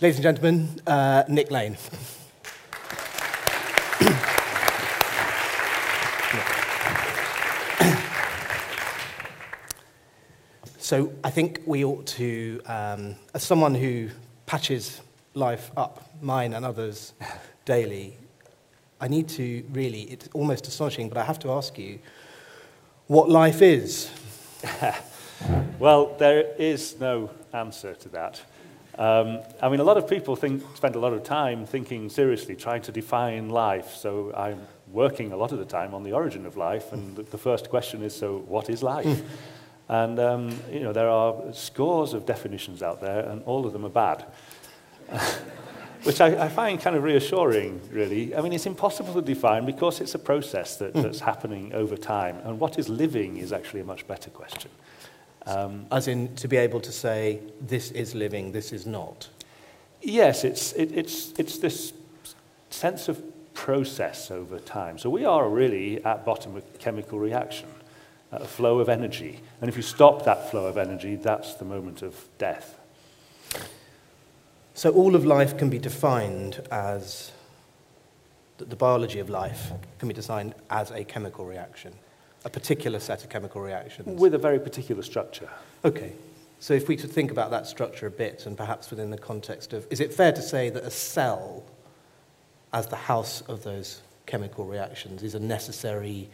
Ladies and gentlemen, uh, Nick Lane. so I think we ought to, um, as someone who patches life up, mine and others, daily, I need to really, it's almost astonishing, but I have to ask you what life is. well, there is no answer to that. Um, I mean, a lot of people think, spend a lot of time thinking seriously, trying to define life. So I'm working a lot of the time on the origin of life, and the first question is, so what is life? and, um, you know, there are scores of definitions out there, and all of them are bad. Which I, I, find kind of reassuring, really. I mean, it's impossible to define because it's a process that, that's happening over time. And what is living is actually a much better question. Um, As in, to be able to say, this is living, this is not? Yes, it's, it, it's, it's this sense of process over time. So we are really at bottom of a chemical reaction, a flow of energy. And if you stop that flow of energy, that's the moment of death. So all of life can be defined as, the biology of life can be defined as a chemical reaction a particular set of chemical reactions. With a very particular structure. Okay. So if we could think about that structure a bit, and perhaps within the context of, is it fair to say that a cell, as the house of those chemical reactions, is a necessary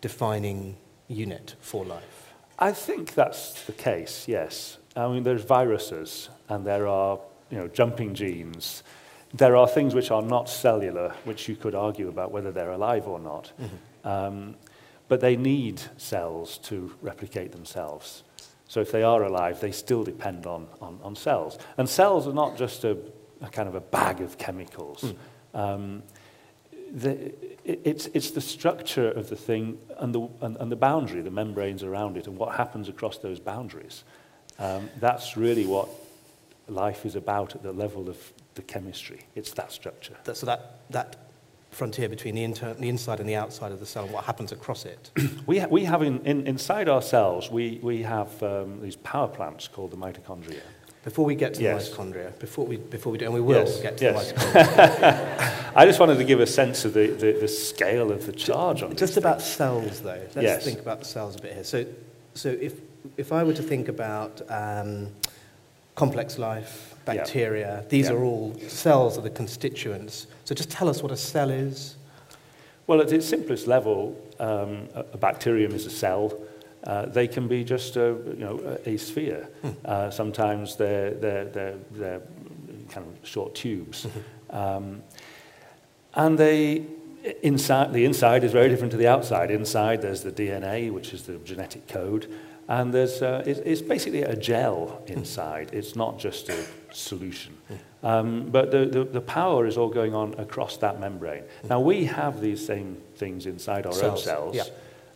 defining unit for life? I think that's the case, yes. I mean, there's viruses, and there are you know, jumping genes. There are things which are not cellular, which you could argue about whether they're alive or not. Mm-hmm. Um, but they need cells to replicate themselves. So if they are alive, they still depend on, on, on cells. And cells are not just a, a kind of a bag of chemicals. Mm. Um, the, it, it's, it's the structure of the thing and the, and, and the boundary, the membranes around it, and what happens across those boundaries. Um, that's really what life is about at the level of the chemistry. It's that structure. So that, that frontier between the, inter- the inside and the outside of the cell and what happens across it? we, ha- we have in, in, inside our cells, we, we have um, these power plants called the mitochondria. Before we get to yes. the mitochondria, before we, before we do, and we will yes. get to yes. the mitochondria. I just wanted to give a sense of the, the, the scale of the charge on Just about cells, though. Let's think about the cells a bit here. So, so if, if I were to think about um, complex life, bacteria. Yep. These yep. are all cells are the constituents. So just tell us what a cell is. Well, at its simplest level, um, a, bacterium is a cell. Uh, they can be just a, you know, a, sphere. Hmm. Uh, sometimes they're, they're, they're, they're kind of short tubes. Hmm. Um, and they, inside, the inside is very different to the outside. Inside there's the DNA, which is the genetic code. And there's, uh, it's, it's basically a gel inside. It's not just a solution. Um, but the, the, the, power is all going on across that membrane. Now, we have these same things inside our cells. own cells. Yeah.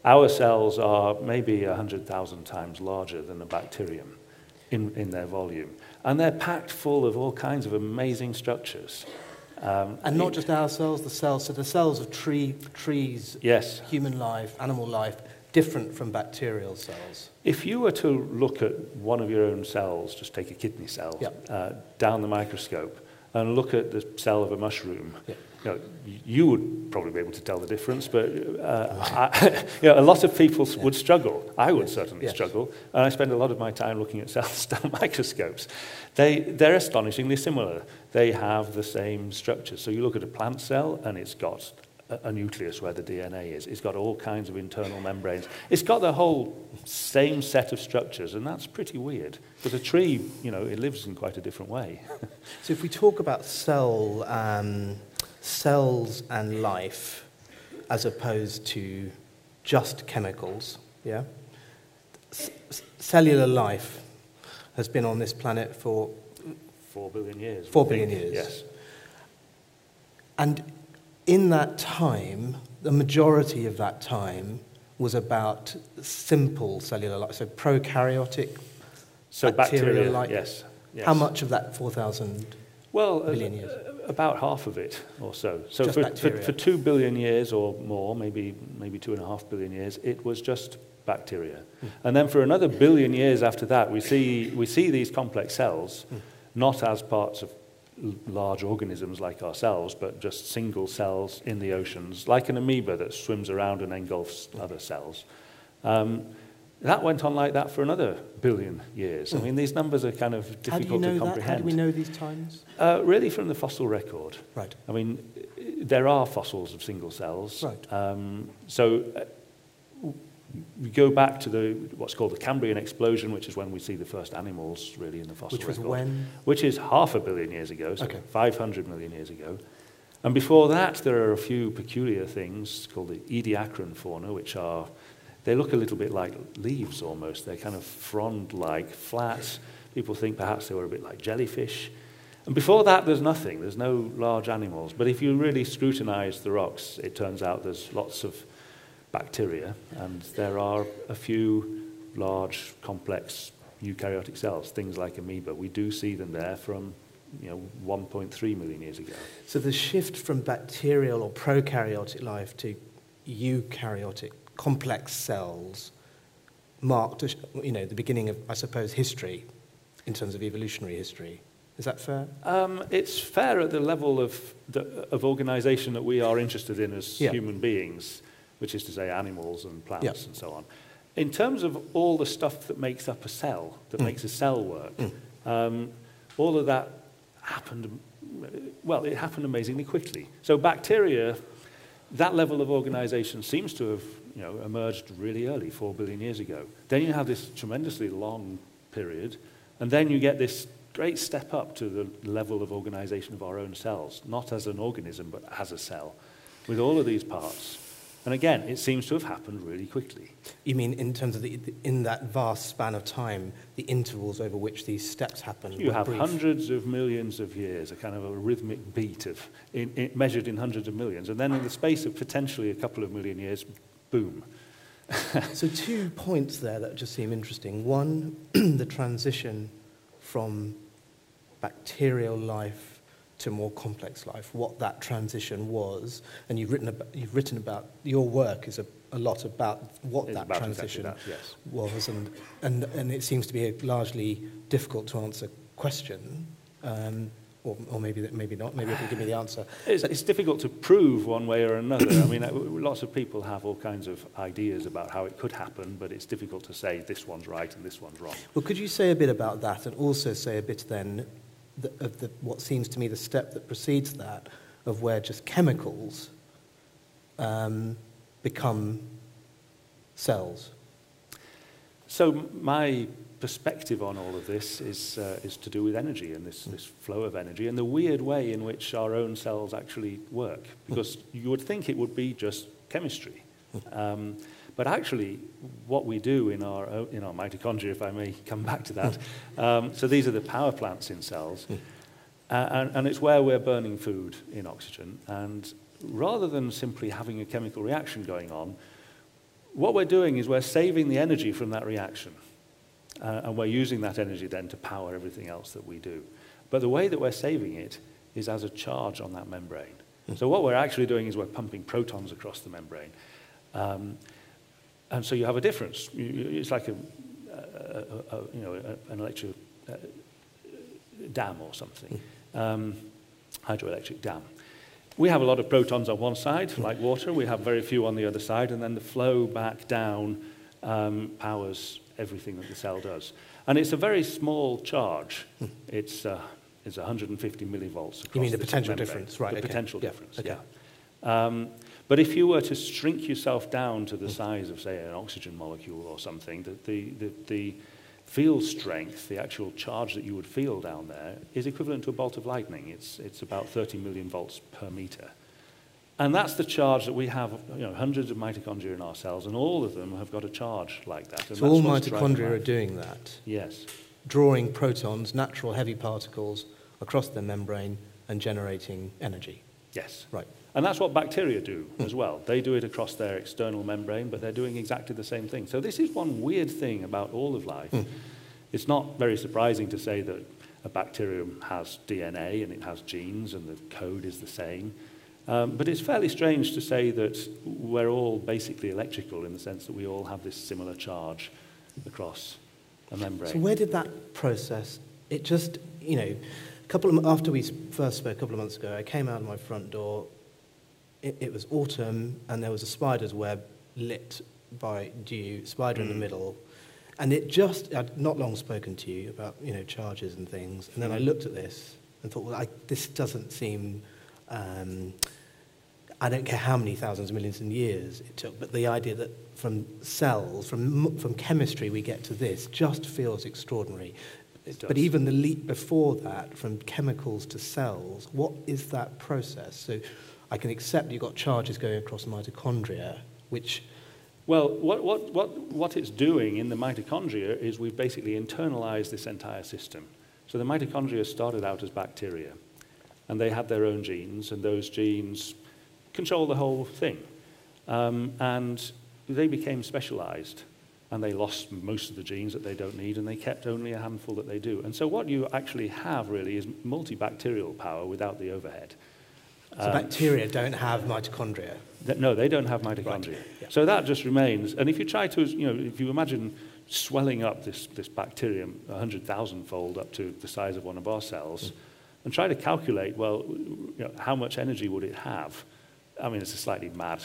Our cells are maybe 100,000 times larger than a bacterium in, in their volume. And they're packed full of all kinds of amazing structures. Um, and not just our cells, the cells, so the cells of tree, trees, yes. human life, animal life, different from bacterial cells? If you were to look at one of your own cells, just take a kidney cell, yep. uh, down the microscope, and look at the cell of a mushroom, yep. you, know, you would probably be able to tell the difference, but uh, I, you know, a lot of people yeah. would struggle. I would yes. certainly yes. struggle, and I spend a lot of my time looking at cells down microscopes. They, they're astonishingly similar. They have the same structure. So you look at a plant cell, and it's got a nucleus where the DNA is. It's got all kinds of internal membranes. It's got the whole same set of structures, and that's pretty weird. Because a tree, you know, it lives in quite a different way. so if we talk about cell, um, cells and life, as opposed to just chemicals, yeah, C- cellular life has been on this planet for four billion years. Four billion years. Yes. And in that time, the majority of that time was about simple cellular life, so prokaryotic so bacteria, like. Yes, yes. How much of that 4,000 well, billion years? Uh, about half of it or so. So just for, for, for, two billion years or more, maybe, maybe two and a half billion years, it was just bacteria. Mm. And then for another billion years after that, we see, we see these complex cells mm. not as parts of large organisms like ourselves, but just single cells in the oceans, like an amoeba that swims around and engulfs other cells. Um, that went on like that for another billion years. I mean, these numbers are kind of difficult How do you know to that? comprehend. How do we know these times? Uh, really, from the fossil record. Right. I mean, there are fossils of single cells. Right. Um, so uh, we go back to the what's called the Cambrian explosion, which is when we see the first animals really in the fossil Which was record. when? Which is half a billion years ago, so Okay. 500 million years ago. And before that, there are a few peculiar things called the Ediacaran fauna, which are, they look a little bit like leaves almost. They're kind of frond-like, flat. People think perhaps they were a bit like jellyfish. And before that, there's nothing. There's no large animals. But if you really scrutinize the rocks, it turns out there's lots of bacteria, and there are a few large, complex eukaryotic cells, things like amoeba. We do see them there from you know, 1.3 million years ago. So the shift from bacterial or prokaryotic life to eukaryotic complex cells marked, you know, the beginning of, I suppose, history in terms of evolutionary history. Is that fair? Um, it's fair at the level of, the, of organization that we are interested in as Yeah. human beings, which is to say animals and plants Yeah. and so on. In terms of all the stuff that makes up a cell, that Mm. makes a cell work, Mm. um, all of that happened, well, it happened amazingly quickly. So bacteria, that level of organization seems to have you know, emerged really early, four billion years ago. Then you have this tremendously long period, and then you get this great step up to the level of organization of our own cells, not as an organism, but as a cell, with all of these parts. And again, it seems to have happened really quickly. You mean in terms of the, in that vast span of time, the intervals over which these steps happen? You were have brief? hundreds of millions of years, a kind of a rhythmic beat of in, in, measured in hundreds of millions, and then in the space of potentially a couple of million years, boom. So two points there that just seem interesting. One, the transition from bacterial life to more complex life, what that transition was, and you've written about, you've written about your work is a, a lot about what It's that about exactly transition that, yes. was, and, and, and it seems to be a largely difficult to answer question, um, or, or maybe, that- maybe not, maybe you can give me the answer. It's, it's difficult to prove one way or another. I mean, uh, lots of people have all kinds of ideas about how it could happen, but it's difficult to say this one's right and this one's wrong. Well, could you say a bit about that and also say a bit then the, of the, what seems to me the step that precedes that of where just chemicals um, become cells? So my perspective on all of this is, uh, is to do with energy and this, this flow of energy and the weird way in which our own cells actually work. Because you would think it would be just chemistry. Um, but actually, what we do in our, in our mitochondria, if I may come back to that, um, so these are the power plants in cells, uh, and, and it's where we're burning food in oxygen. And rather than simply having a chemical reaction going on, what we're doing is we're saving the energy from that reaction. Uh, and we're using that energy then to power everything else that we do. But the way that we're saving it is as a charge on that membrane. So what we're actually doing is we're pumping protons across the membrane. Um, and so you have a difference. You, you, it's like a, a, a, you know, an electric uh, dam or something, um, hydroelectric dam. We have a lot of protons on one side, like water. We have very few on the other side, and then the flow back down um, powers everything that the cell does. And it's a very small charge. It's, uh, it's 150 millivolts. You mean the potential membrane. difference, right, The okay. potential Yeah, difference, okay. yeah. Um, but if you were to shrink yourself down to the size of, say, an oxygen molecule or something, the, the, the, the field strength, the actual charge that you would feel down there, is equivalent to a bolt of lightning. It's, it's about 30 million volts per meter. And that's the charge that we have, you know, hundreds of mitochondria in our cells, and all of them have got a charge like that. And So all that's what's driving mitochondria are doing that, Yes. drawing protons, natural heavy particles, across the membrane and generating energy. Yes. Right. And that's what bacteria do as well. They do it across their external membrane, but they're doing exactly the same thing. So this is one weird thing about all of life. It's not very surprising to say that a bacterium has DNA and it has genes and the code is the same. Um, but it's fairly strange to say that we're all basically electrical in the sense that we all have this similar charge across a membrane. So where did that process, it just, you know, a couple of, after we first spoke a couple of months ago, I came out of my front door. It, it was autumn, and there was a spider's web lit by dew, spider mm. in the mm. middle. And it just, I'd not long spoken to you about, you know, charges and things. And then I looked at this and thought, well, I, this doesn't seem, um, I don't care how many thousands of millions of years it took, but the idea that from cells, from, from chemistry, we get to this just feels extraordinary. But even the leap before that, from chemicals to cells, what is that process? So I can accept you've got charges going across mitochondria, which well, what, what, what, what it's doing in the mitochondria is we've basically internalized this entire system. So the mitochondria started out as bacteria, and they had their own genes, and those genes control the whole thing. Um, and they became specialized, and they lost most of the genes that they don't need, and they kept only a handful that they do. And so what you actually have really is multibacterial power without the overhead. So um, bacteria don't have mitochondria? No, they don't have mitochondria. Right. Yeah. So that just remains. And if you try to, you know, if you imagine swelling up this, this bacterium 100,000 fold up to the size of one of our cells, mm. and try to calculate, well, you know, how much energy would it have? I mean, it's a slightly mad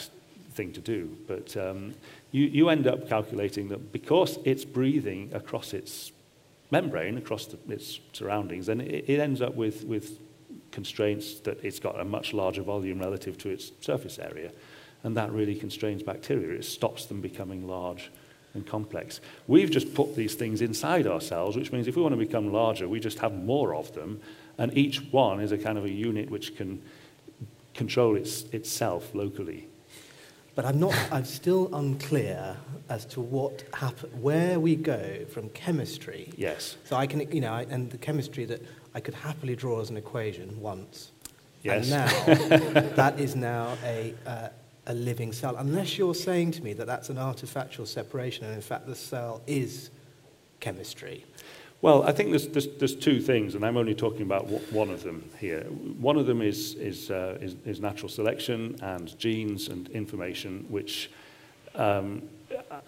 thing to do, but um, you, you end up calculating that because it's breathing across its membrane, across the, its surroundings, then it, it ends up with, with constraints that it's got a much larger volume relative to its surface area. And that really constrains bacteria. It stops them becoming large and complex. We've just put these things inside ourselves, which means if we want to become larger, we just have more of them. And each one is a kind of a unit which can control its, itself locally. But I'm not, I'm still unclear as to what happen, where we go from chemistry. Yes. So I can, you know, and the chemistry that I could happily draw as an equation once. Yes. And now, that is now a, uh, a living cell. Unless you're saying to me that that's an artifactual separation, and in fact the cell is chemistry. Well, I think there's, there's, there's two things, and I'm only talking about one of them here. One of them is, is, uh, is, is natural selection and genes and information, which um,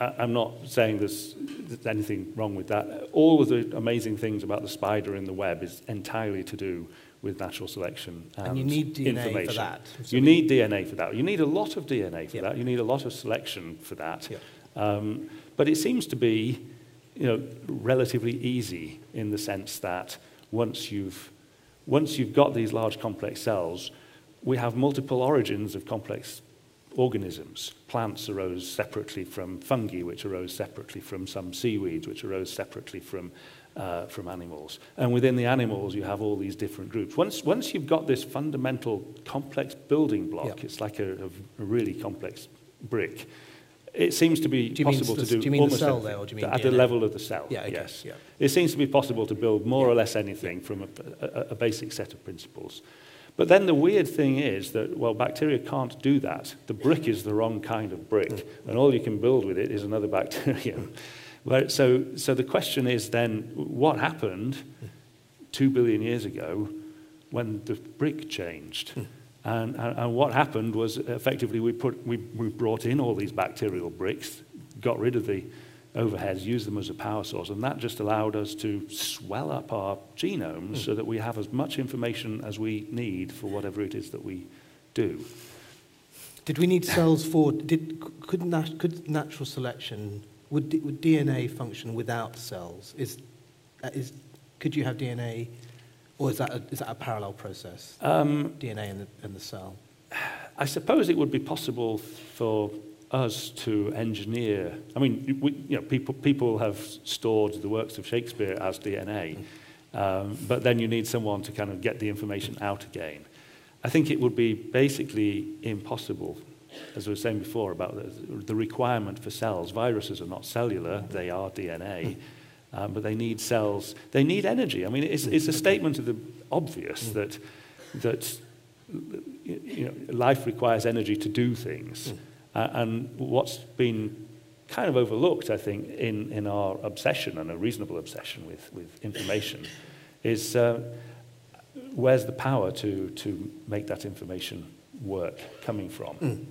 I, I'm not saying there's, there's anything wrong with that. All of the amazing things about the spider in the web is entirely to do with natural selection and, and you need DNA for that. So you need DNA for that. You need a lot of DNA for yeah. that. You need a lot of selection for that. Yeah. Um, but it seems to be, you know, relatively easy in the sense that once you've once you've got these large complex cells, we have multiple origins of complex organisms. Plants arose separately from fungi, which arose separately from some seaweeds, which arose separately from, uh, from animals. And within the animals, you have all these different groups. Once, once you've got this fundamental complex building block, yep. it's like a, a, really complex brick. It seems to be possible to do. Do you mean the cell there, or do you mean at DNA? the level of the cell? Yeah, okay, yes. Yeah. It seems to be possible to build more yeah. or less anything from a, a, a basic set of principles. But then the weird thing is that, well, bacteria can't do that. The brick is the wrong kind of brick, and all you can build with it is another bacterium. so, so the question is then, what happened two billion years ago when the brick changed? And, and, and what happened was effectively we, put, we, we brought in all these bacterial bricks, got rid of the overheads, use them as a power source, and that just allowed us to swell up our genomes mm. so that we have as much information as we need for whatever it is that we do. Did we need cells for, did, could, nat, could natural selection, would, would DNA function without cells? Is, uh, is, could you have DNA, or is that a, is that a parallel process? Um, DNA in the, in the cell? I suppose it would be possible for us to engineer. I mean, we, you know, people, people have stored the works of Shakespeare as DNA, um, but then you need someone to kind of get the information out again. I think it would be basically impossible, as I was saying before, about the, the requirement for cells. Viruses are not cellular, they are DNA. Um, but they need cells. They need energy. I mean, it's, it's a statement of the obvious that, that you know, life requires energy to do things. And what's been kind of overlooked, I think, in, in our obsession, and a reasonable obsession with, with information, is uh, where's the power to, to make that information work coming from? Mm.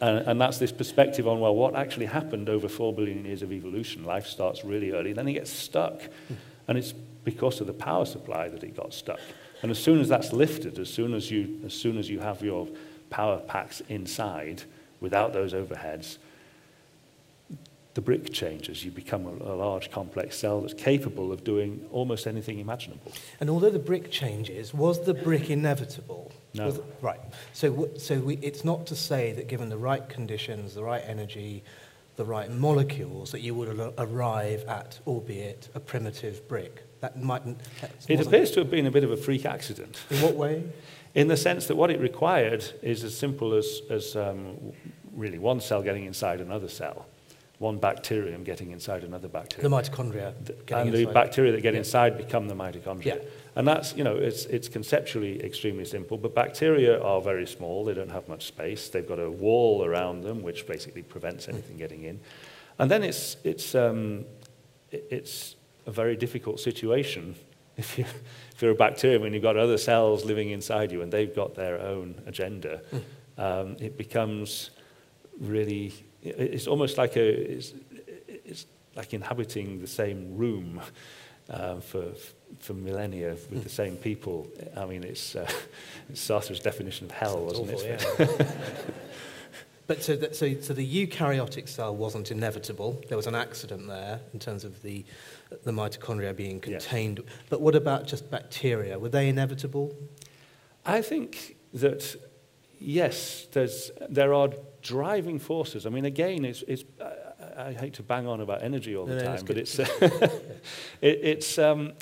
And, and, that's this perspective on, well, what actually happened over four billion years of evolution? Life starts really early, then it gets stuck. Mm. And it's because of the power supply that it got stuck. And as soon as that's lifted, as soon as you, as soon as you have your power packs inside without those overheads, the brick changes. You become a, a, large complex cell that's capable of doing almost anything imaginable. And although the brick changes, was the brick inevitable? No. Right. So, so we, it's not to say that given the right conditions, the right energy, the right molecules, that you would arrive at, albeit a primitive brick. That mightn't. It appears to have been a bit of a freak accident. In what way? in the sense that what it required is as simple as, as um, really one cell getting inside another cell, one bacterium getting inside another bacterium. The mitochondria. The, and inside. the bacteria that get yeah. inside become the mitochondria. Yeah. And that's, you know, it's, it's conceptually extremely simple, but bacteria are very small. They don't have much space. They've got a wall around them, which basically prevents hmm. anything getting in. And then it's, it's, um, it's a very difficult situation if you, you're a bacterium and you've got other cells living inside you and they've got their own agenda, mm. um, it becomes really, it's almost like a, it's, it's like inhabiting the same room uh, for, for millennia with mm. the same people. I mean, it's, uh, it's Sartre's definition of hell, Sounds wasn't awful, it? Yeah. but so, that, so, so the eukaryotic cell wasn't inevitable. There was an accident there in terms of the, the mitochondria being contained. Yes. But what about just bacteria? Were they inevitable? I think that, yes, there's, there are driving forces. I mean, again, it's, it's, I, I hate to bang on about energy all the no, time, no, but it's, it, it's, um,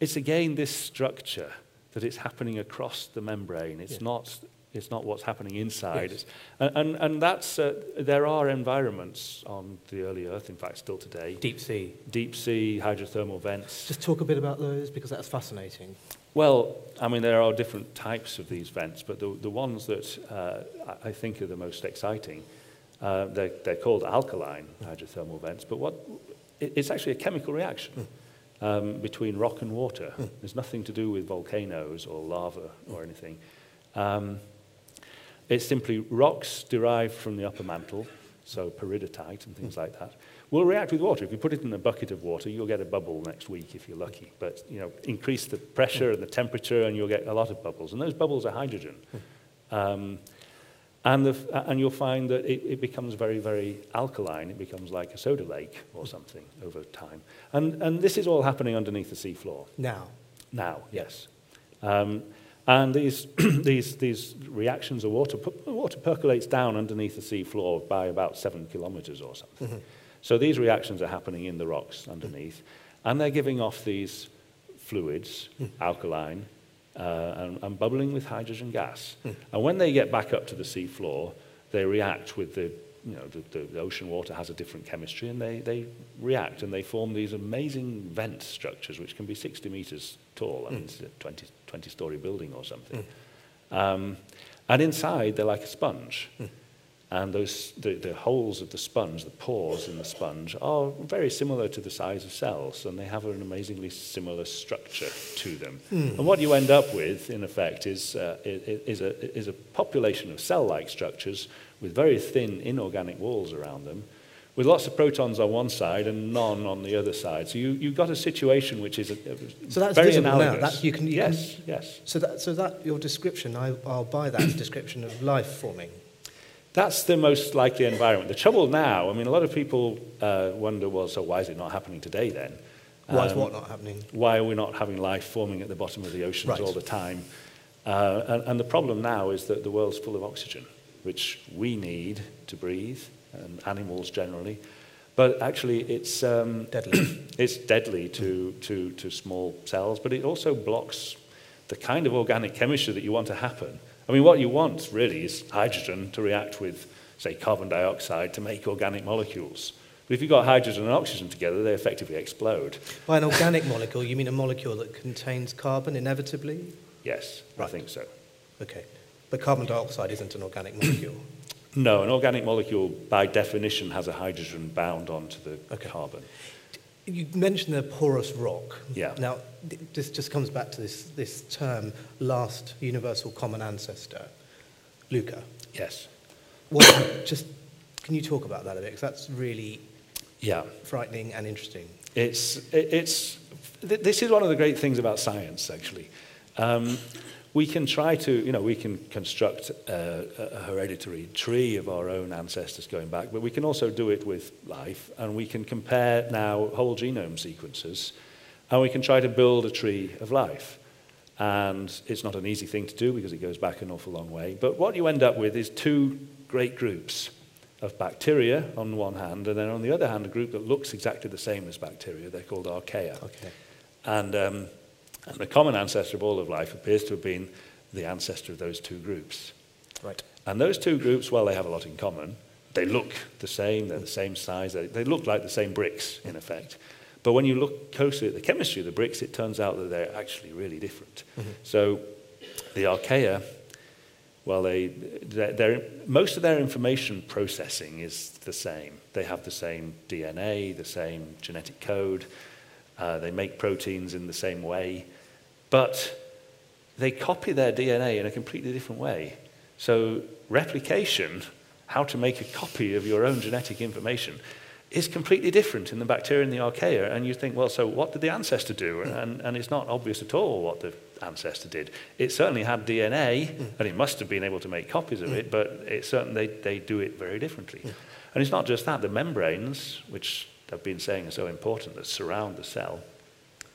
it's again this structure that it's happening across the membrane. It's, yeah. not, it's not what's happening inside. Yes. And, and, and that's, uh, there are environments on the early Earth, in fact, still today. Deep sea. Deep sea, hydrothermal vents. Just talk a bit about those because that's fascinating. Well, I mean, there are different types of these vents, but the, the ones that uh, I think are the most exciting, uh, they're, they're called alkaline hydrothermal vents, but what, it's actually a chemical reaction um, between rock and water. There's nothing to do with volcanoes or lava or anything. Um, it's simply rocks derived from the upper mantle, so peridotite and things like that, will react with water. If you put it in a bucket of water, you'll get a bubble next week if you're lucky. But you know, increase the pressure and the temperature, and you'll get a lot of bubbles. And those bubbles are hydrogen. Um, and, the, and you'll find that it, it becomes very, very alkaline. It becomes like a soda lake or something over time. And, and this is all happening underneath the seafloor. Now? Now, yes. Um, and these, these, these reactions of water, water percolates down underneath the seafloor by about seven kilometers or something. Mm-hmm. So these reactions are happening in the rocks underneath, and they're giving off these fluids, mm. alkaline, uh, and, and, bubbling with hydrogen gas. Mm. And when they get back up to the sea floor, they react with the, you know, the, the, the ocean water has a different chemistry, and they, they react and they form these amazing vent structures, which can be 60 meters tall. I mean, mm. it's 20, 20 story building or something. Hmm. Um, and inside, they're like a sponge. Hmm. And those, the, the holes of the sponge, the pores in the sponge, are very similar to the size of cells, and they have an amazingly similar structure to them. Mm. And what you end up with, in effect, is, uh, is, a, is a population of cell like structures with very thin inorganic walls around them, with lots of protons on one side and none on the other side. So you, you've got a situation which is a, a so that's very visible analogous. Now. That you can, you yes, can, yes. So that, so that your description, I, I'll buy that description of life forming. That's the most likely environment. The trouble now, I mean, a lot of people uh, wonder, well, so why is it not happening today then? Why um, is what not happening? Why are we not having life forming at the bottom of the oceans right. all the time? Uh, and, and the problem now is that the world's full of oxygen, which we need to breathe, and animals generally. But actually, it's, um, deadly. it's deadly to, to, to small cells, but it also blocks the kind of organic chemistry that you want to happen. I mean, what you want really is hydrogen to react with, say, carbon dioxide to make organic molecules. But if you've got hydrogen and oxygen together, they effectively explode. By an organic molecule, you mean a molecule that contains carbon inevitably? Yes, right. I think so. Okay. But carbon dioxide isn't an organic molecule? No, an organic molecule, by definition, has a hydrogen bound onto the okay. carbon. You mentioned the porous rock. Yeah. Now, this just comes back to this, this term, last universal common ancestor, LUCA. Yes. What, just, can you talk about that a bit? Because that's really yeah. frightening and interesting. It's, it, it's, this is one of the great things about science, actually. Um, we can try to, you know, we can construct a, a hereditary tree of our own ancestors going back, but we can also do it with life, and we can compare now whole genome sequences, and we can try to build a tree of life. And it's not an easy thing to do because it goes back an awful long way. But what you end up with is two great groups of bacteria on one hand, and then on the other hand, a group that looks exactly the same as bacteria. They're called archaea. Okay. And, um, and the common ancestor of all of life appears to have been the ancestor of those two groups. Right. And those two groups, well, they have a lot in common. They look the same, they're the same size, they, they look like the same bricks, in effect. But when you look closely at the chemistry of the bricks, it turns out that they're actually really different. Mm-hmm. So the archaea, well, they, they're, they're, most of their information processing is the same. They have the same DNA, the same genetic code, uh, they make proteins in the same way, but they copy their DNA in a completely different way. So, replication, how to make a copy of your own genetic information, is completely different in the bacteria and the archaea. And you think, well, so what did the ancestor do? And, and it's not obvious at all what the ancestor did. It certainly had DNA, hmm. and it must have been able to make copies of hmm. it, but it certainly, they, they do it very differently. Hmm. And it's not just that, the membranes, which I've been saying are so important that surround the cell,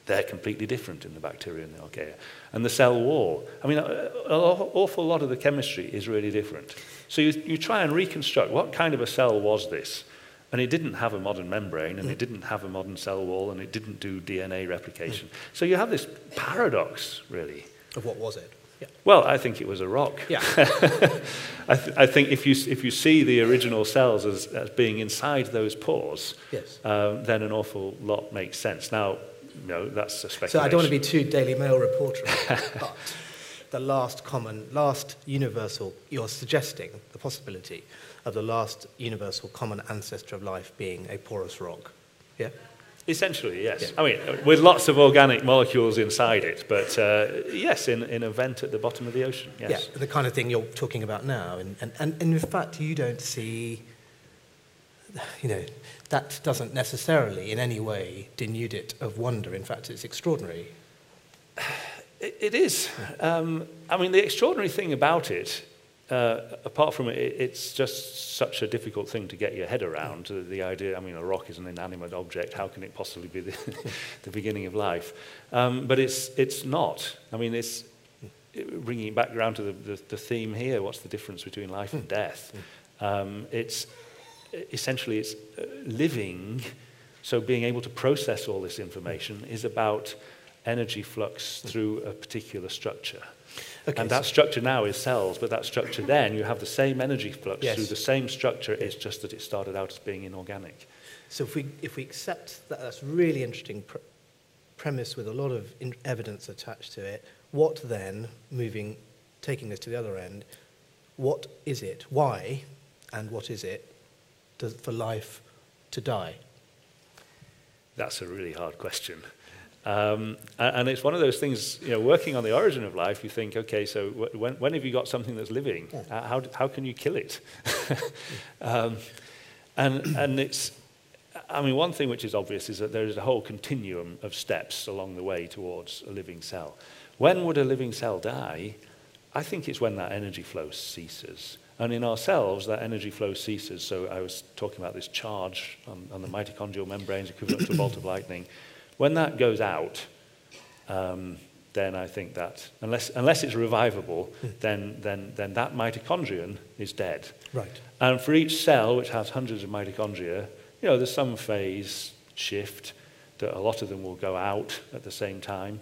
they're completely different in the bacteria and the archaea. And the cell wall, I mean, an awful lot of the chemistry is really different. So you, you try and reconstruct what kind of a cell was this? And it didn't have a modern membrane, and it didn't have a modern cell wall, and it didn't do DNA replication. So you have this paradox, really. Of what was it? Yeah. Well, I think it was a rock. Yeah. I, th- I, think if you, if you see the original cells as, as being inside those pores, yes. um, then an awful lot makes sense. Now, no, that's a speculation. So I don't want to be too Daily Mail reporter, but the last common, last universal, you're suggesting the possibility of the last universal common ancestor of life being a porous rock. Yeah? Essentially, yes. Yeah. I mean, with lots of organic molecules inside it, but uh, yes, in, in a vent at the bottom of the ocean, yes. Yeah, the kind of thing you're talking about now. And, and, and in fact, you don't see, you know, that doesn't necessarily in any way denude it of wonder. In fact, it's extraordinary. It, it is. Um, I mean, the extraordinary thing about it uh, apart from it, it's just such a difficult thing to get your head around. The, the idea, I mean, a rock is an inanimate object. How can it possibly be the, the beginning of life? Um, but it's, it's not. I mean, it's bringing it back around to the, the, the theme here. What's the difference between life and death? Um, it's essentially it's uh, living. So being able to process all this information is about energy flux through a particular structure. Okay, and that so structure now is cells, but that structure then, you have the same energy flux yes. through the same structure, it's just that it started out as being inorganic. So if we, if we accept that that's really interesting pr- premise with a lot of in- evidence attached to it, what then, moving, taking this to the other end, what is it, why, and what is it does, for life to die? That's a really hard question. Um, and it's one of those things, you know, working on the origin of life, you think, okay, so when, when have you got something that's living? Yeah. How, how can you kill it? um, and, and it's, I mean, one thing which is obvious is that there is a whole continuum of steps along the way towards a living cell. When would a living cell die? I think it's when that energy flow ceases. And in ourselves, that energy flow ceases. So I was talking about this charge on, on the mitochondrial membranes equivalent to a bolt of lightning. When that goes out, um, then I think that, unless, unless it's revivable, then, then, then that mitochondrion is dead. Right. And for each cell, which has hundreds of mitochondria, you know, there's some phase shift that a lot of them will go out at the same time.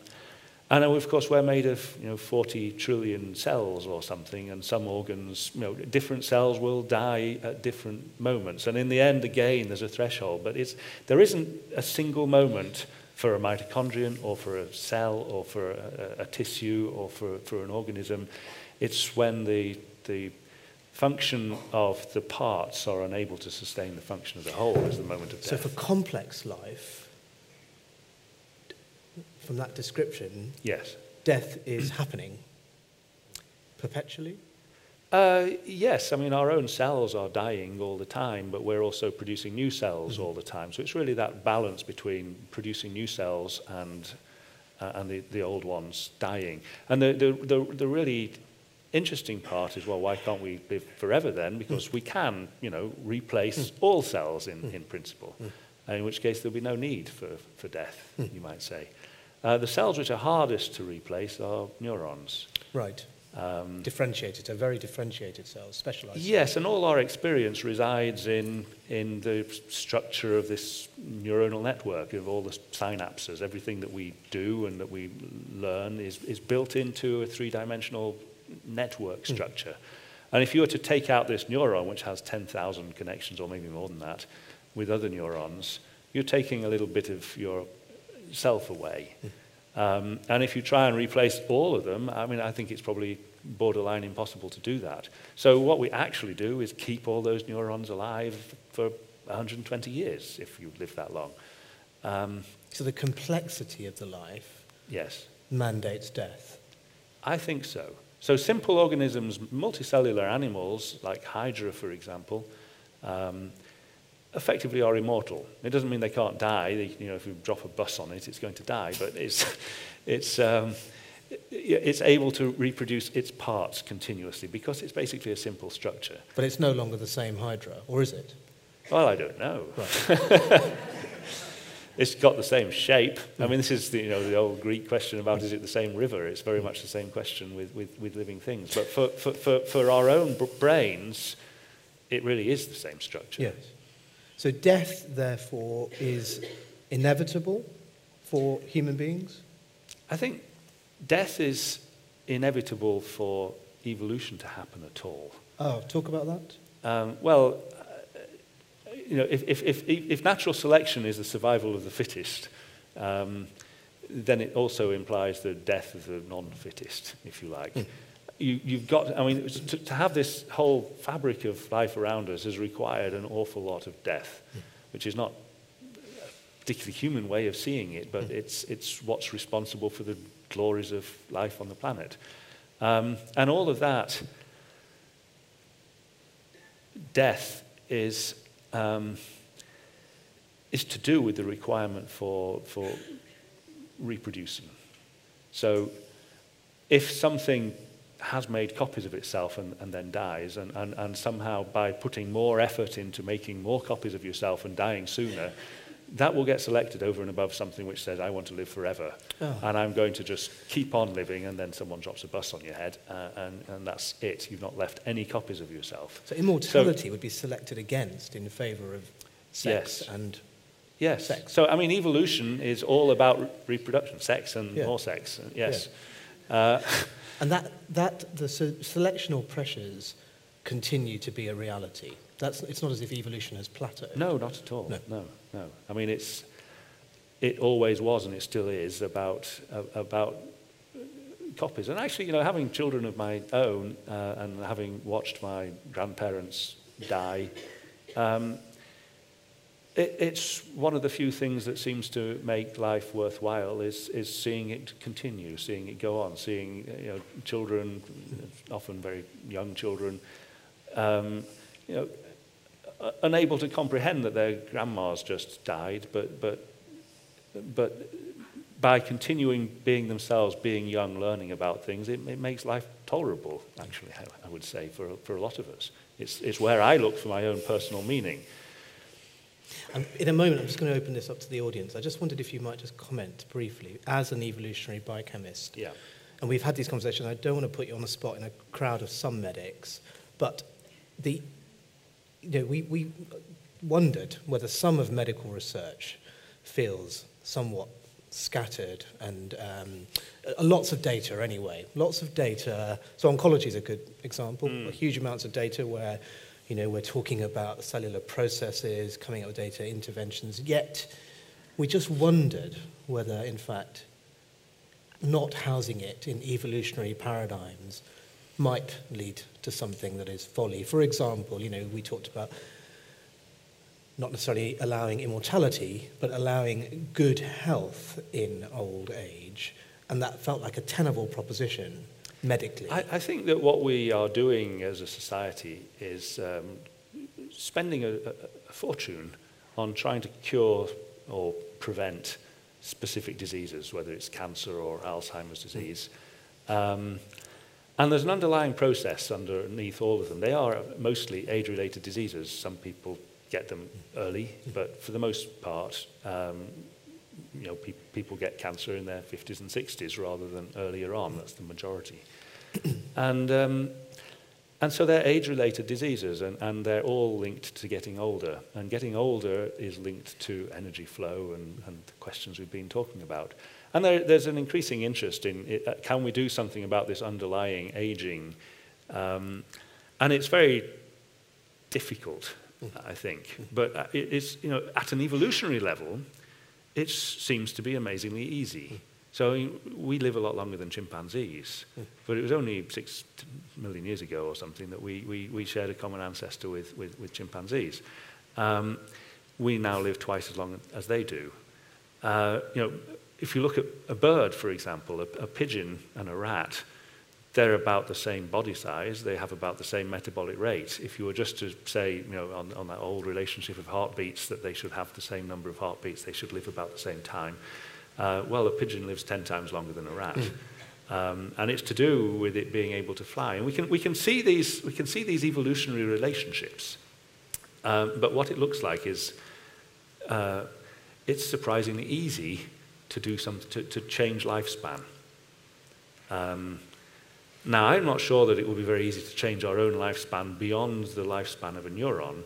And of course, we're made of you know, 40 trillion cells or something, and some organs, you know, different cells will die at different moments. And in the end, again, there's a threshold, but it's, there isn't a single moment for a mitochondrion or for a cell or for a, a, tissue or for, for an organism. It's when the, the function of the parts are unable to sustain the function of the whole is the moment of death. So for complex life, from that description, yes, death is happening perpetually? Uh, yes, I mean, our own cells are dying all the time, but we're also producing new cells mm-hmm. all the time. So it's really that balance between producing new cells and, uh, and the, the old ones dying. And the, the, the, the really interesting part is, well, why can't we live forever then? Because we can, you know, replace all cells in, in principle, in which case there'll be no need for, for death, you might say. Uh, the cells which are hardest to replace are neurons. Right. Um, differentiated, they're very differentiated cells, specialized. Yes, and all our experience resides in, in the structure of this neuronal network, of all the synapses. Everything that we do and that we learn is, is built into a three dimensional network hmm. structure. Mm. And if you were to take out this neuron, which has 10,000 connections or maybe more than that, with other neurons, you're taking a little bit of your self away. Um, and if you try and replace all of them, I mean, I think it's probably borderline impossible to do that. So what we actually do is keep all those neurons alive for 120 years, if you live that long. Um, so the complexity of the life yes. mandates death? I think so. So simple organisms, multicellular animals, like Hydra, for example, um, effectively are immortal. It doesn't mean they can't die. They, you know, if you drop a bus on it, it's going to die. But it's, it's, um, it's able to reproduce its parts continuously because it's basically a simple structure. But it's no longer the same Hydra, or is it? Well, I don't know. Right. it's got the same shape. I mean, this is the, you know, the old Greek question about is it the same river? It's very much the same question with, with, with living things. But for, for, for, for our own brains, it really is the same structure. Yes. So death, therefore, is inevitable for human beings? I think death is inevitable for evolution to happen at all. Oh, talk about that. Um, well, uh, you know, if, if, if, if natural selection is the survival of the fittest, um, then it also implies the death of the non-fittest, if you like. Mm you, you've got, I mean, to, to, have this whole fabric of life around us has required an awful lot of death, mm. which is not a particularly human way of seeing it, but mm. it's, it's what's responsible for the glories of life on the planet. Um, and all of that, death is, um, is to do with the requirement for, for reproducing. So if something has made copies of itself and, and then dies, and, and, and somehow by putting more effort into making more copies of yourself and dying sooner, that will get selected over and above something which says, I want to live forever. Oh. And I'm going to just keep on living, and then someone drops a bus on your head, uh, and, and that's it. You've not left any copies of yourself. So immortality so, would be selected against in favor of sex yes. and yes. sex. So, I mean, evolution is all about re- reproduction, sex and yeah. more sex. Yes. Yeah. Uh, and that, that the selectional pressures continue to be a reality. That's, it's not as if evolution has plateaued. No, not at all. No, no. no. I mean, it's, it always was and it still is about, uh, about copies. And actually, you know, having children of my own uh, and having watched my grandparents die, um, it, it's one of the few things that seems to make life worthwhile is, is seeing it continue, seeing it go on, seeing you know, children, often very young children, um, you know, unable to comprehend that their grandmas just died, but, but, but by continuing being themselves, being young, learning about things, it, it makes life tolerable, actually, I would say, for, for a lot of us. It's, it's where I look for my own personal meaning. Um, in a moment, I'm just going to open this up to the audience. I just wondered if you might just comment briefly, as an evolutionary biochemist. Yeah. And we've had these conversations. I don't want to put you on the spot in a crowd of some medics, but the, you know, we, we wondered whether some of medical research feels somewhat scattered and um, lots of data anyway. Lots of data. So oncology is a good example. Mm. Huge amounts of data where you know, we're talking about cellular processes, coming up with data interventions, yet we just wondered whether, in fact, not housing it in evolutionary paradigms might lead to something that is folly. For example, you know, we talked about not necessarily allowing immortality, but allowing good health in old age. And that felt like a tenable proposition medically? I, I, think that what we are doing as a society is um, spending a, a, fortune on trying to cure or prevent specific diseases, whether it's cancer or Alzheimer's disease. Um, and there's an underlying process underneath all of them. They are mostly age-related diseases. Some people get them early, but for the most part, um, you know, pe people get cancer in their 50s and 60s rather than earlier on. That's the majority. and, um, and so they're age-related diseases, and, and they're all linked to getting older. And getting older is linked to energy flow and, and the questions we've been talking about. And there, there's an increasing interest in it, uh, can we do something about this underlying aging? Um, and it's very difficult, I think. But uh, it's, you know, at an evolutionary level, it seems to be amazingly easy. So we live a lot longer than chimpanzees, but it was only six million years ago or something that we, we, we shared a common ancestor with, with, with chimpanzees. Um, we now live twice as long as they do. Uh, you know, if you look at a bird, for example, a, a pigeon and a rat, they're about the same body size, they have about the same metabolic rate. If you were just to say, you know, on, on that old relationship of heartbeats, that they should have the same number of heartbeats, they should live about the same time, uh, well, a pigeon lives 10 times longer than a rat. Mm. Um, and it's to do with it being able to fly. And we can, we can, see, these, we can see these evolutionary relationships. Um, but what it looks like is uh, it's surprisingly easy to do some, to, to change lifespan. Um, now, I'm not sure that it will be very easy to change our own lifespan beyond the lifespan of a neuron,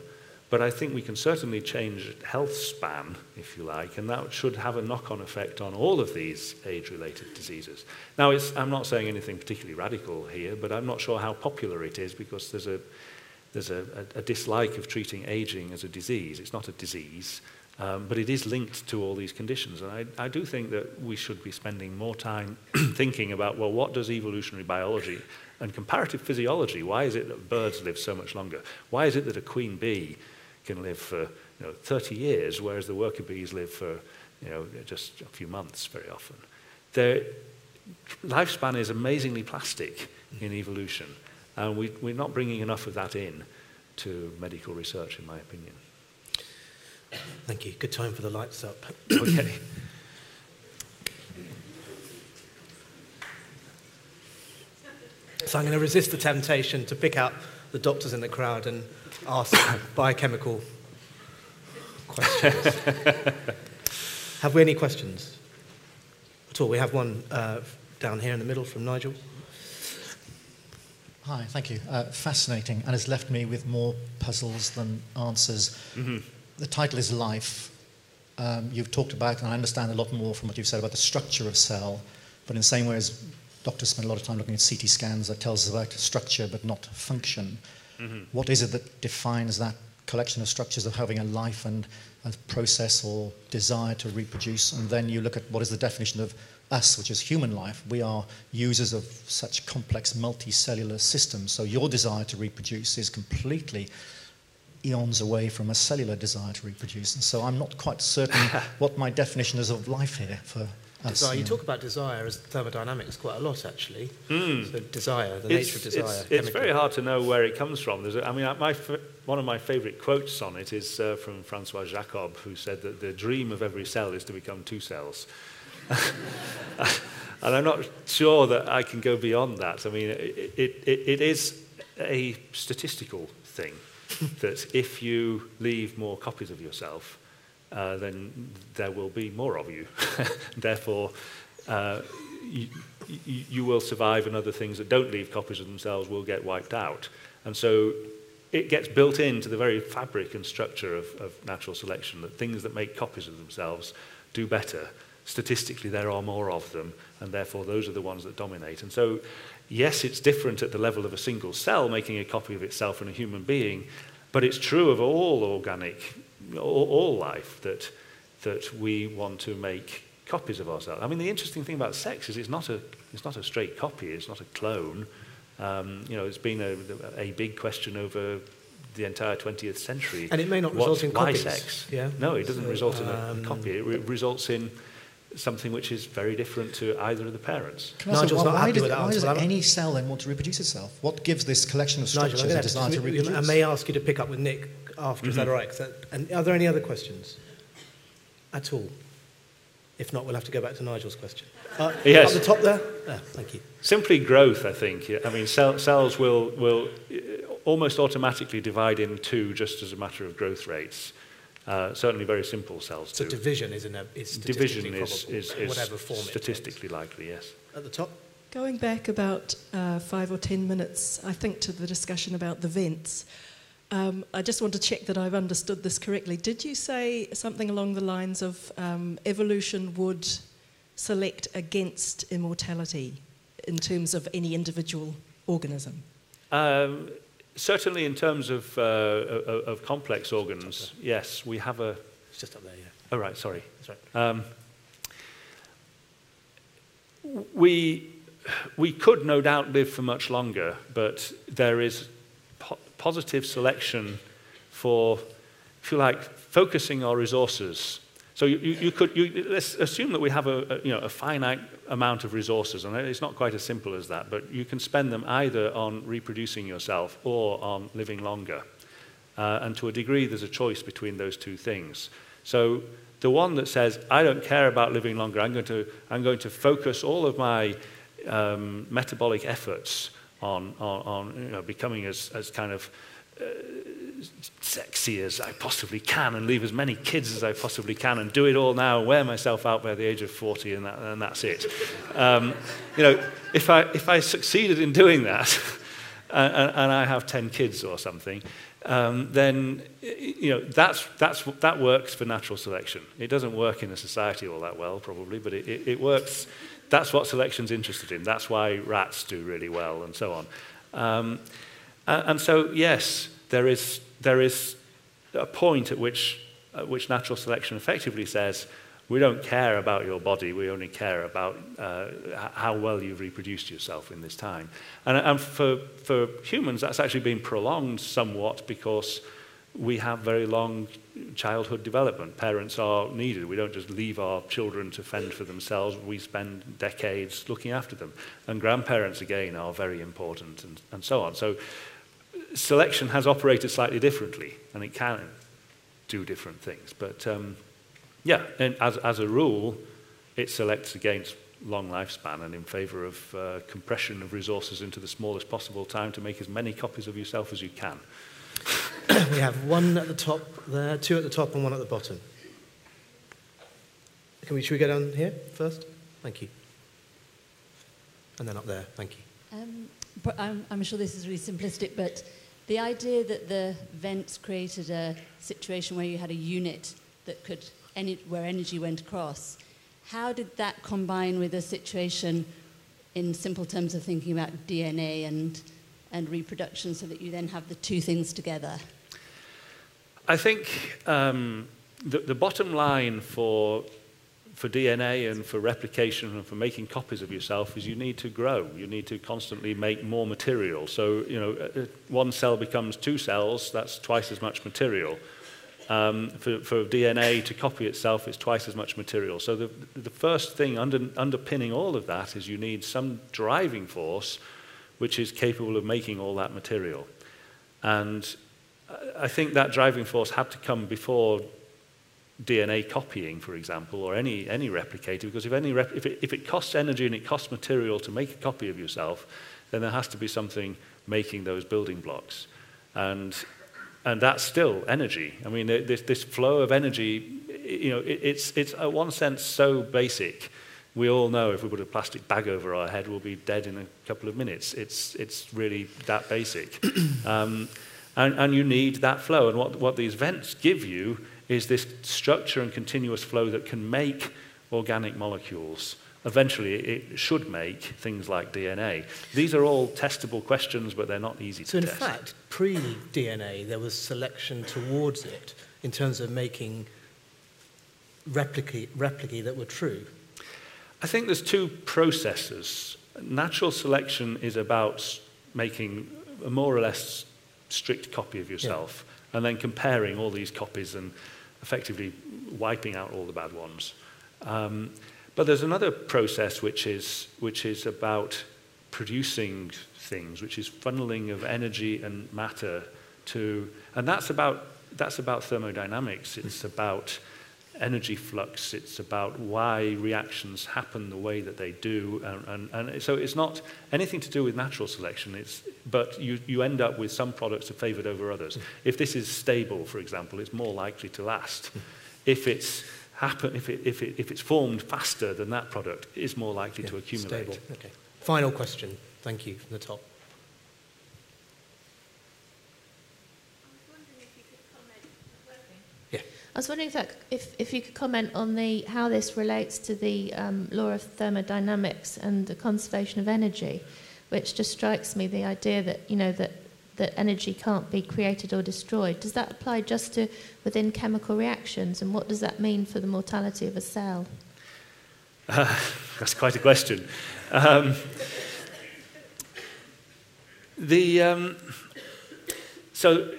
but I think we can certainly change health span, if you like, and that should have a knock-on effect on all of these age-related diseases. Now, I'm not saying anything particularly radical here, but I'm not sure how popular it is because there's a, there's a, a, a dislike of treating aging as a disease. It's not a disease. Um, but it is linked to all these conditions. And I, I do think that we should be spending more time thinking about, well, what does evolutionary biology and comparative physiology, why is it that birds live so much longer? Why is it that a queen bee can live for you know, 30 years, whereas the worker bees live for you know, just a few months very often? Their lifespan is amazingly plastic in evolution, and we, we're not bringing enough of that in to medical research, in my opinion. Thank you. Good time for the lights up. okay. So I'm going to resist the temptation to pick out the doctors in the crowd and ask biochemical questions. have we any questions at all? We have one uh, down here in the middle from Nigel. Hi, thank you. Uh, fascinating, and has left me with more puzzles than answers. Mm-hmm the title is Life. Um, you've talked about, and I understand a lot more from what you've said about the structure of cell, but in the same way as doctors spend a lot of time looking at CT scans that tells us about structure but not function. Mm-hmm. What is it that defines that collection of structures of having a life and a process or desire to reproduce? And then you look at what is the definition of us, which is human life. We are users of such complex multicellular systems. So your desire to reproduce is completely eons away from a cellular desire to reproduce. And so I'm not quite certain what my definition is of life here for us. Desire. You, talk about desire as thermodynamics quite a lot, actually. Mm. So desire, the it's, nature of desire. It's, it's, very hard to know where it comes from. There's a, I mean, my, one of my favourite quotes on it is uh, from Francois Jacob, who said that the dream of every cell is to become two cells. and I'm not sure that I can go beyond that. I mean, it, it, it is a statistical thing. that if you leave more copies of yourself, uh, then there will be more of you. Therefore, uh, you, you will survive, and other things that don't leave copies of themselves will get wiped out. And so it gets built into the very fabric and structure of, of natural selection that things that make copies of themselves do better. Statistically, there are more of them, and therefore those are the ones that dominate. And so yes, it's different at the level of a single cell making a copy of itself in a human being, but it's true of all organic, all, all life, that, that we want to make copies of ourselves. I mean, the interesting thing about sex is it's not a, it's not a straight copy, it's not a clone. Um, you know, it's been a, a big question over the entire 20th century. And it may not result in why copies. Sex? Yeah. No, it doesn't so, result in a um, copy. It re results in something which is very different to either of the parents. Nigel's not why, why, did, why does any cell then want to reproduce itself? What gives this collection of structures Nigel, a desire to, to reproduce? I may ask you to pick up with Nick after, mm-hmm. is that mm-hmm. all right? That, and are there any other questions at all? If not, we'll have to go back to Nigel's question. Uh, Yes. At the top there? Yeah, thank you. Simply growth, I think. I mean, cell, cells will, will uh, almost automatically divide in two just as a matter of growth rates. Uh, certainly very simple cells So do. division is, in a, is Division statistically is, probable, is, is whatever form it statistically likely, yes. At the top? Going back about uh, five or ten minutes, I think, to the discussion about the vents, um, I just want to check that I've understood this correctly. Did you say something along the lines of um, evolution would select against immortality in terms of any individual organism? Um, certainly in terms of, uh, of, of complex organs, yes, we have a... It's just up there, yeah. Oh, right, sorry. That's right. Um, we, we could no doubt live for much longer, but there is po- positive selection for, if you like, focusing our resources. So you, you, you could, you, let's assume that we have a, a, you know, a finite amount of resources, and it's not quite as simple as that, but you can spend them either on reproducing yourself or on living longer. Uh, and to a degree, there's a choice between those two things. So the one that says, I don't care about living longer, I'm going to, I'm going to focus all of my um, metabolic efforts on, on, on you know, becoming as, as kind of uh, sexy as I possibly can and leave as many kids as I possibly can and do it all now, and wear myself out by the age of 40 and, that, and that's it. Um, you know, if I, if I succeeded in doing that and, and I have 10 kids or something, um, then you know that's, that's, that works for natural selection. It doesn't work in a society all that well, probably, but it, it, it works. That's what selection's interested in. That's why rats do really well, and so on. Um, and, so, yes, there is, there is a point at which, at which natural selection effectively says, we don't care about your body, we only care about uh, how well you've reproduced yourself in this time. And, and for, for humans, that's actually been prolonged somewhat because we have very long childhood development. Parents are needed. We don't just leave our children to fend for themselves. We spend decades looking after them. And grandparents, again, are very important and, and so on. So selection has operated slightly differently, and it can do different things. But um, yeah, and as, as a rule, it selects against long lifespan and in favor of uh, compression of resources into the smallest possible time to make as many copies of yourself as you can. we have one at the top there, two at the top, and one at the bottom. Can we, should we go down here first? Thank you. And then up there, thank you. Um, but I'm, I'm sure this is really simplistic, but the idea that the vents created a situation where you had a unit that could, where energy went across, how did that combine with a situation in simple terms of thinking about DNA and, and reproduction so that you then have the two things together? I think um, the, the bottom line for for DNA and for replication and for making copies of yourself is you need to grow. You need to constantly make more material. So, you know, uh, one cell becomes two cells, that's twice as much material. Um, for, for DNA to copy itself, it's twice as much material. So the, the first thing under, underpinning all of that is you need some driving force which is capable of making all that material. And I think that driving force had to come before DNA copying, for example, or any, any replicator, because if, any rep, if, it, if it costs energy and it costs material to make a copy of yourself, then there has to be something making those building blocks. And, and that's still energy. I mean, this, this flow of energy, you know, it, it's, it's in one sense so basic. We all know if we put a plastic bag over our head, we'll be dead in a couple of minutes. It's, it's really that basic. um, and, and you need that flow. And what, what these vents give you is this structure and continuous flow that can make organic molecules. Eventually, it should make things like DNA. These are all testable questions, but they're not easy So, to test. So, in fact, pre DNA, there was selection towards it in terms of making replicae, replicae that were true. I think there's two processes. Natural selection is about making a more or less strict copy of yourself yeah. and then comparing all these copies and effectively wiping out all the bad ones. Um, but there's another process which is, which is about producing things, which is funneling of energy and matter to, and that's about, that's about thermodynamics. It's about energy flux, it's about why reactions happen the way that they do. And, and, and so it's not anything to do with natural selection, it's, but you, you end up with some products are favored over others. If this is stable, for example, it's more likely to last. If it's happen if, it, if, it, if it's formed faster than that product is more likely yeah, to accumulate. Stable. Okay. Final question. Thank you from the top. I was wondering if, that, if, if you could comment on the, how this relates to the um, law of thermodynamics and the conservation of energy, which just strikes me the idea that, you know, that, that energy can't be created or destroyed. Does that apply just to within chemical reactions, and what does that mean for the mortality of a cell? Uh, that's quite a question. Um, the, um, so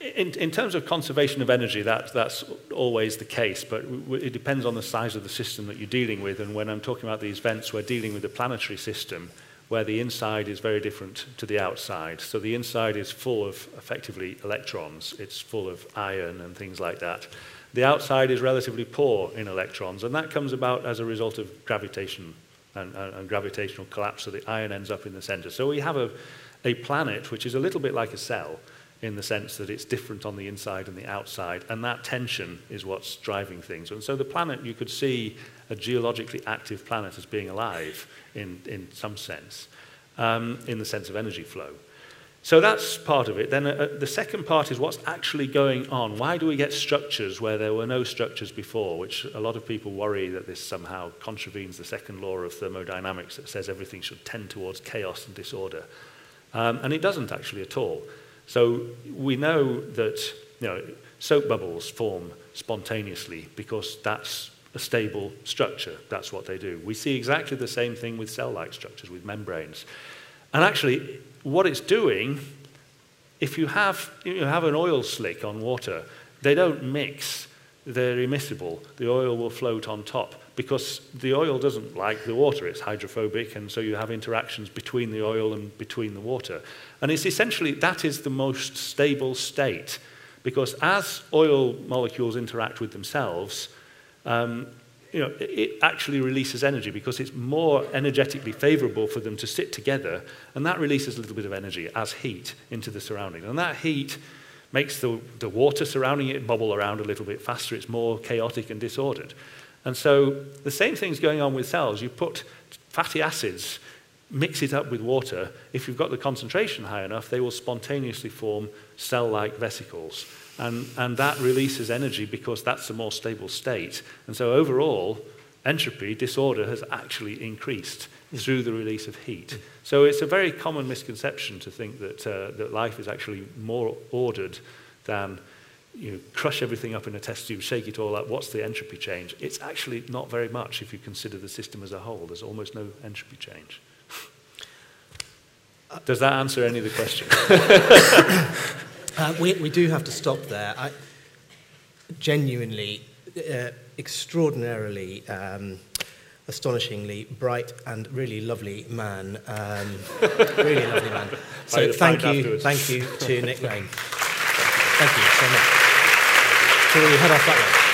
in, in terms of conservation of energy, that, that's always the case, but it depends on the size of the system that you're dealing with. And when I'm talking about these vents, we're dealing with a planetary system where the inside is very different to the outside. So the inside is full of effectively electrons, it's full of iron and things like that. The outside is relatively poor in electrons, and that comes about as a result of gravitation and, and, and gravitational collapse, so the iron ends up in the center. So we have a, a planet which is a little bit like a cell in the sense that it's different on the inside and the outside, and that tension is what's driving things. And so the planet, you could see a geologically active planet as being alive in, in some sense, um, in the sense of energy flow. So that's part of it. Then uh, the second part is what's actually going on. Why do we get structures where there were no structures before, which a lot of people worry that this somehow contravenes the second law of thermodynamics that says everything should tend towards chaos and disorder. Um, and it doesn't actually at all. So we know that you know, soap bubbles form spontaneously because that's a stable structure. That's what they do. We see exactly the same thing with cell-like structures, with membranes. And actually, what it's doing, if you have, you have an oil slick on water, they don't mix. They're immiscible. The oil will float on top because the oil doesn't like the water. It's hydrophobic, and so you have interactions between the oil and between the water. And it's essentially that is the most stable state because as oil molecules interact with themselves, um, you know, it actually releases energy because it's more energetically favorable for them to sit together, and that releases a little bit of energy as heat into the surrounding. And that heat makes the, the water surrounding it bubble around a little bit faster. It's more chaotic and disordered. And so the same thing's going on with cells. You put fatty acids mix it up with water, if you've got the concentration high enough, they will spontaneously form cell-like vesicles. And, and that releases energy because that's a more stable state. And so overall, entropy, disorder, has actually increased through the release of heat. So it's a very common misconception to think that, uh, that life is actually more ordered than you know, crush everything up in a test tube, shake it all up, what's the entropy change? It's actually not very much if you consider the system as a whole. There's almost no entropy change. Does that answer any of the questions? uh, we, we do have to stop there. I, genuinely, uh, extraordinarily, um, astonishingly bright and really lovely man. Um, really lovely man. So thank you, thank you to Nick Lane. Thank you so much. So we head off that way.